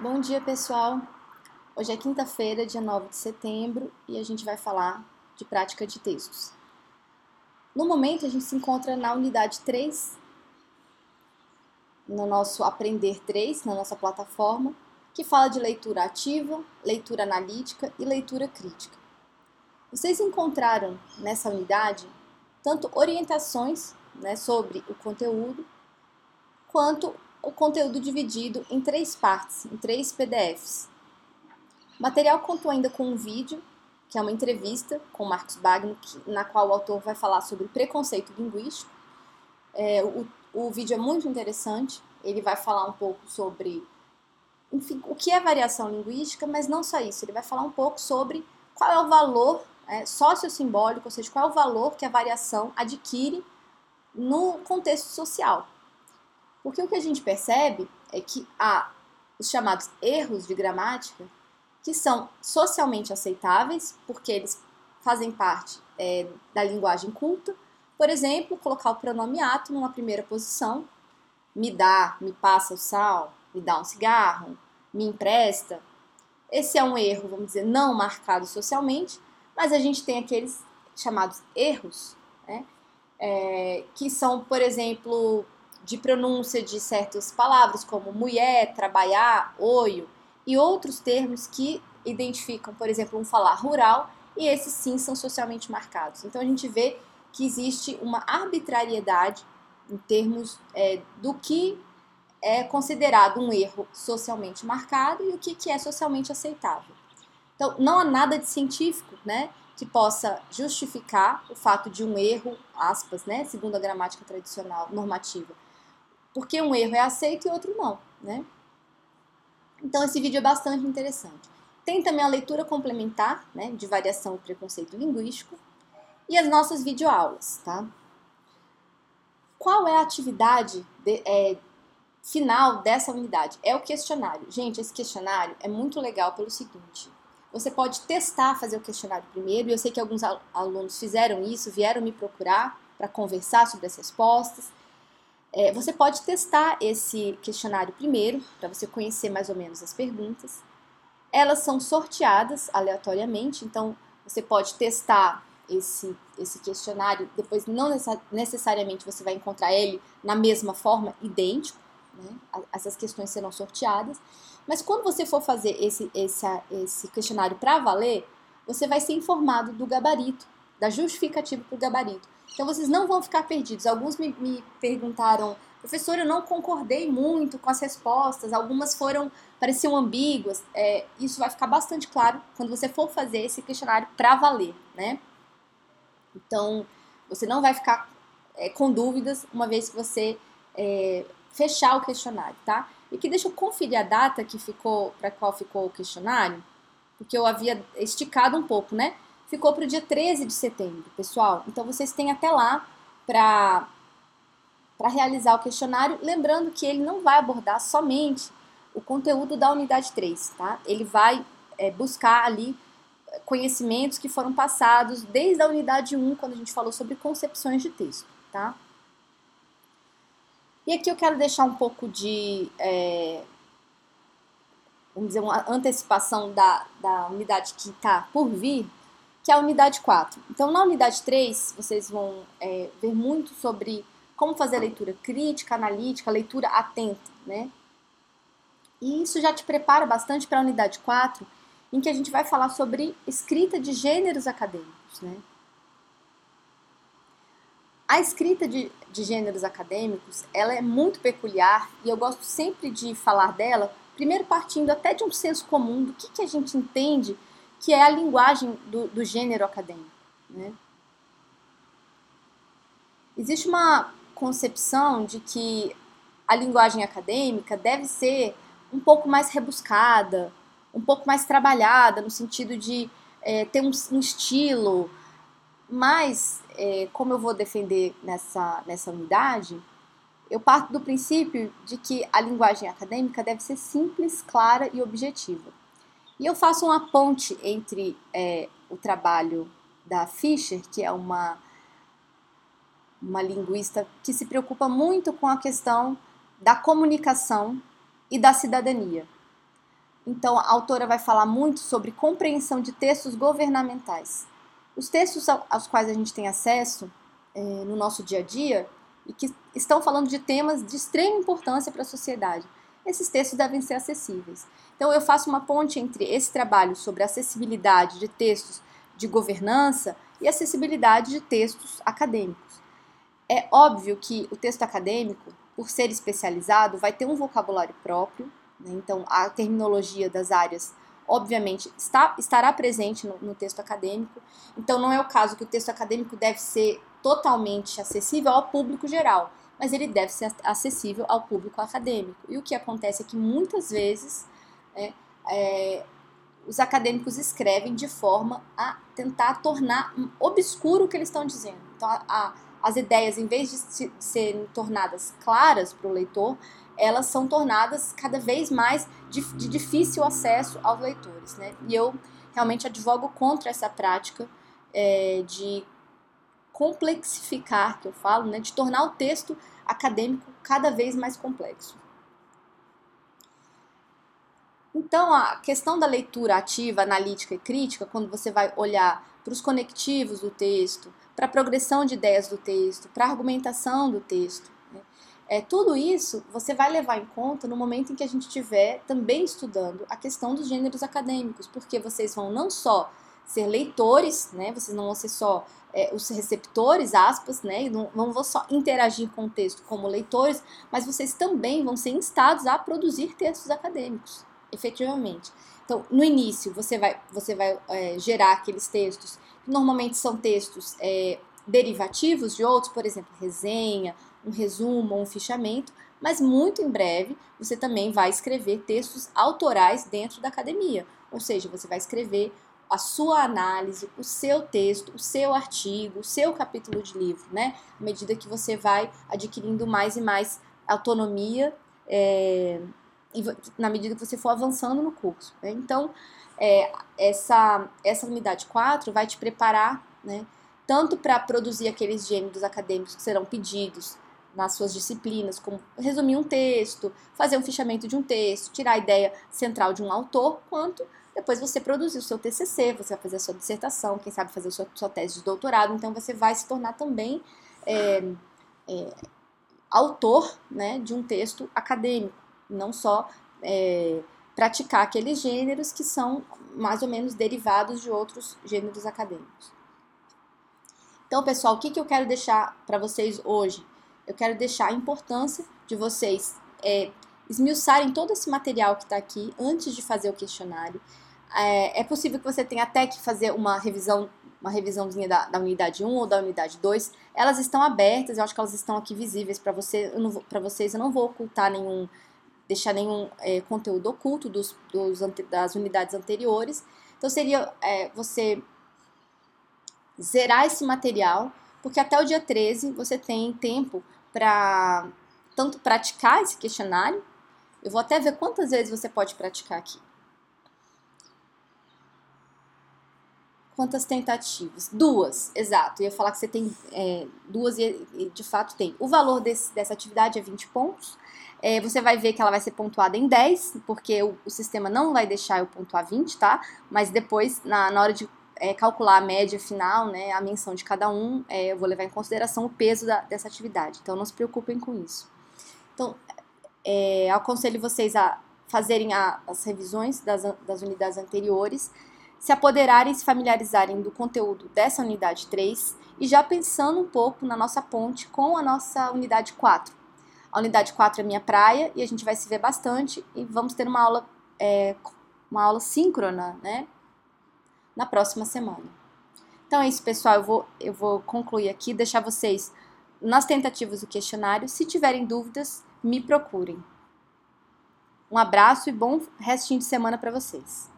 Bom dia, pessoal. Hoje é quinta-feira, dia 9 de setembro, e a gente vai falar de prática de textos. No momento, a gente se encontra na unidade 3, no nosso Aprender 3, na nossa plataforma, que fala de leitura ativa, leitura analítica e leitura crítica. Vocês encontraram nessa unidade tanto orientações né, sobre o conteúdo, quanto o conteúdo dividido em três partes, em três PDFs. O material contou ainda com um vídeo, que é uma entrevista com Marcos Bagno, na qual o autor vai falar sobre preconceito linguístico. É, o, o vídeo é muito interessante, ele vai falar um pouco sobre enfim, o que é variação linguística, mas não só isso, ele vai falar um pouco sobre qual é o valor é, sociosimbólico, ou seja, qual é o valor que a variação adquire no contexto social. Porque o que a gente percebe é que há os chamados erros de gramática que são socialmente aceitáveis, porque eles fazem parte é, da linguagem culta. Por exemplo, colocar o pronome ato numa primeira posição, me dá, me passa o sal, me dá um cigarro, me empresta. Esse é um erro, vamos dizer, não marcado socialmente, mas a gente tem aqueles chamados erros, né? É, que são, por exemplo, de pronúncia de certas palavras, como mulher, trabalhar, oio, e outros termos que identificam, por exemplo, um falar rural, e esses sim são socialmente marcados. Então a gente vê que existe uma arbitrariedade em termos é, do que é considerado um erro socialmente marcado e o que, que é socialmente aceitável. Então, não há nada de científico né, que possa justificar o fato de um erro, aspas, né, segundo a gramática tradicional normativa, porque um erro é aceito e outro não, né? Então esse vídeo é bastante interessante. Tem também a leitura complementar, né, de variação e preconceito linguístico, e as nossas videoaulas, tá? Qual é a atividade de, é, final dessa unidade? É o questionário. Gente, esse questionário é muito legal pelo seguinte: você pode testar fazer o questionário primeiro, e eu sei que alguns alunos fizeram isso, vieram me procurar para conversar sobre as respostas. É, você pode testar esse questionário primeiro, para você conhecer mais ou menos as perguntas. Elas são sorteadas aleatoriamente, então você pode testar esse, esse questionário, depois não necessariamente você vai encontrar ele na mesma forma, idêntico, né? essas questões serão sorteadas. Mas quando você for fazer esse, esse, esse questionário para valer, você vai ser informado do gabarito, da justificativa para o gabarito. Então vocês não vão ficar perdidos. Alguns me, me perguntaram, professor, eu não concordei muito com as respostas, algumas foram, pareciam ambíguas. É, isso vai ficar bastante claro quando você for fazer esse questionário para valer, né? Então, você não vai ficar é, com dúvidas uma vez que você é, fechar o questionário, tá? E que deixa eu conferir a data que ficou, para qual ficou o questionário, porque eu havia esticado um pouco, né? Ficou para o dia 13 de setembro, pessoal. Então vocês têm até lá para para realizar o questionário, lembrando que ele não vai abordar somente o conteúdo da unidade 3, tá? Ele vai é, buscar ali conhecimentos que foram passados desde a unidade 1, quando a gente falou sobre concepções de texto, tá? E aqui eu quero deixar um pouco de, é, vamos dizer, uma antecipação da, da unidade que está por vir, que é a unidade 4. Então, na unidade 3, vocês vão é, ver muito sobre como fazer leitura crítica, analítica, leitura atenta, né? E isso já te prepara bastante para a unidade 4, em que a gente vai falar sobre escrita de gêneros acadêmicos, né? A escrita de, de gêneros acadêmicos, ela é muito peculiar e eu gosto sempre de falar dela, primeiro partindo até de um senso comum do que, que a gente entende que é a linguagem do, do gênero acadêmico. Né? Existe uma concepção de que a linguagem acadêmica deve ser um pouco mais rebuscada, um pouco mais trabalhada, no sentido de é, ter um, um, estilo, mas, é, como eu vou defender nessa, nessa unidade, eu parto do princípio de que a linguagem acadêmica deve ser simples, clara e objetiva. E eu faço uma ponte entre é, o trabalho da Fischer, que é uma, uma linguista que se preocupa muito com a questão da comunicação e da cidadania. Então, a autora vai falar muito sobre compreensão de textos governamentais. Os textos aos quais a gente tem acesso é, no nosso dia a dia e que estão falando de temas de extrema importância para a sociedade. Esses textos devem ser acessíveis. Então, eu faço uma ponte entre esse trabalho sobre acessibilidade de textos de governança e acessibilidade de textos acadêmicos. É óbvio que o texto acadêmico, por ser especializado, vai ter um vocabulário próprio, né? então a terminologia das áreas obviamente, está, estará presente no, no, texto acadêmico. Então, não é o caso que o texto acadêmico deve ser totalmente acessível ao público geral, mas ele deve ser acessível ao público acadêmico. E o que acontece é que muitas vezes é, é, os acadêmicos escrevem de forma a tentar tornar obscuro o que eles estão dizendo. Então, a, a, as ideias, em vez de, se, serem tornadas claras para o leitor, elas são tornadas cada vez mais de, de difícil acesso aos leitores. Né? E eu realmente advogo contra essa prática é, de complexificar, que eu falo, né, de tornar o texto acadêmico cada vez mais complexo. Então, a questão da leitura ativa, analítica e crítica, quando você vai olhar para os conectivos do texto, para a progressão de ideias do texto, para a argumentação do texto, é, tudo isso você vai levar em conta no momento em que a gente estiver também estudando a questão dos gêneros acadêmicos, porque vocês vão não só ser leitores, né, vocês não vão ser só é, os receptores, aspas, né, não, não vão só interagir com o texto como leitores, mas vocês também vão ser instados a produzir textos acadêmicos, efetivamente. Então, no início, você vai, você vai é, gerar aqueles textos, que normalmente são textos é, derivativos de outros, por exemplo, resenha, um resumo um fichamento, mas muito em breve você também vai escrever textos autorais dentro da academia. Ou seja, você vai escrever a sua análise, o seu texto, o seu artigo, o seu capítulo de livro, né? À medida que você vai adquirindo mais e mais autonomia, é, na medida que você for avançando no curso. Né? Então, é, essa, essa unidade 4 vai te preparar, né? Tanto para produzir aqueles gêneros acadêmicos que serão pedidos nas suas disciplinas, como resumir um texto, fazer um fichamento de um texto, tirar a ideia central de um autor, quanto depois você produzir o seu TCC, você vai fazer a sua dissertação, quem sabe fazer a sua, sua tese de doutorado, então você vai se tornar também é, é, autor né, de um texto acadêmico, não só é, praticar aqueles gêneros que são mais ou menos derivados de outros gêneros acadêmicos. Então, pessoal, o que, que eu quero deixar para vocês hoje? eu quero deixar a importância de vocês é, esmiuçarem todo esse material que está aqui antes de fazer o questionário. É, é, possível que você tenha até que fazer uma revisão, uma revisãozinha da, da unidade 1 ou da unidade 2. Elas estão abertas, eu acho que elas estão aqui visíveis para você, para vocês. Eu não vou ocultar nenhum, deixar nenhum é, conteúdo oculto dos, dos, das unidades anteriores. Então seria é, você zerar esse material, porque até o dia 13 você tem tempo para tanto praticar esse questionário. Eu vou até ver quantas vezes você pode praticar aqui. Quantas tentativas? Duas, exato. Eu ia falar que você tem é, duas e, de fato tem. O valor desse, dessa atividade é 20 pontos. É, você vai ver que ela vai ser pontuada em 10, porque o, o, sistema não vai deixar eu pontuar 20, tá? Mas depois, na, na hora de é, calcular a média final, né, a menção de cada um, é, eu vou levar em consideração o peso da, dessa atividade. Então, não se preocupem com isso. Então, é, aconselho vocês a fazerem a, as revisões das, das unidades anteriores, se apoderarem e se familiarizarem do conteúdo dessa unidade 3 e já pensando um pouco na nossa ponte com a nossa unidade 4. A unidade 4 é minha praia e a gente vai se ver bastante e vamos ter uma aula, é, uma aula síncrona, né? na próxima semana. Então é isso, pessoal. Eu vou, eu vou concluir aqui, deixar vocês nas tentativas do questionário. Se tiverem dúvidas, me procurem. Um abraço e bom restinho de semana para vocês.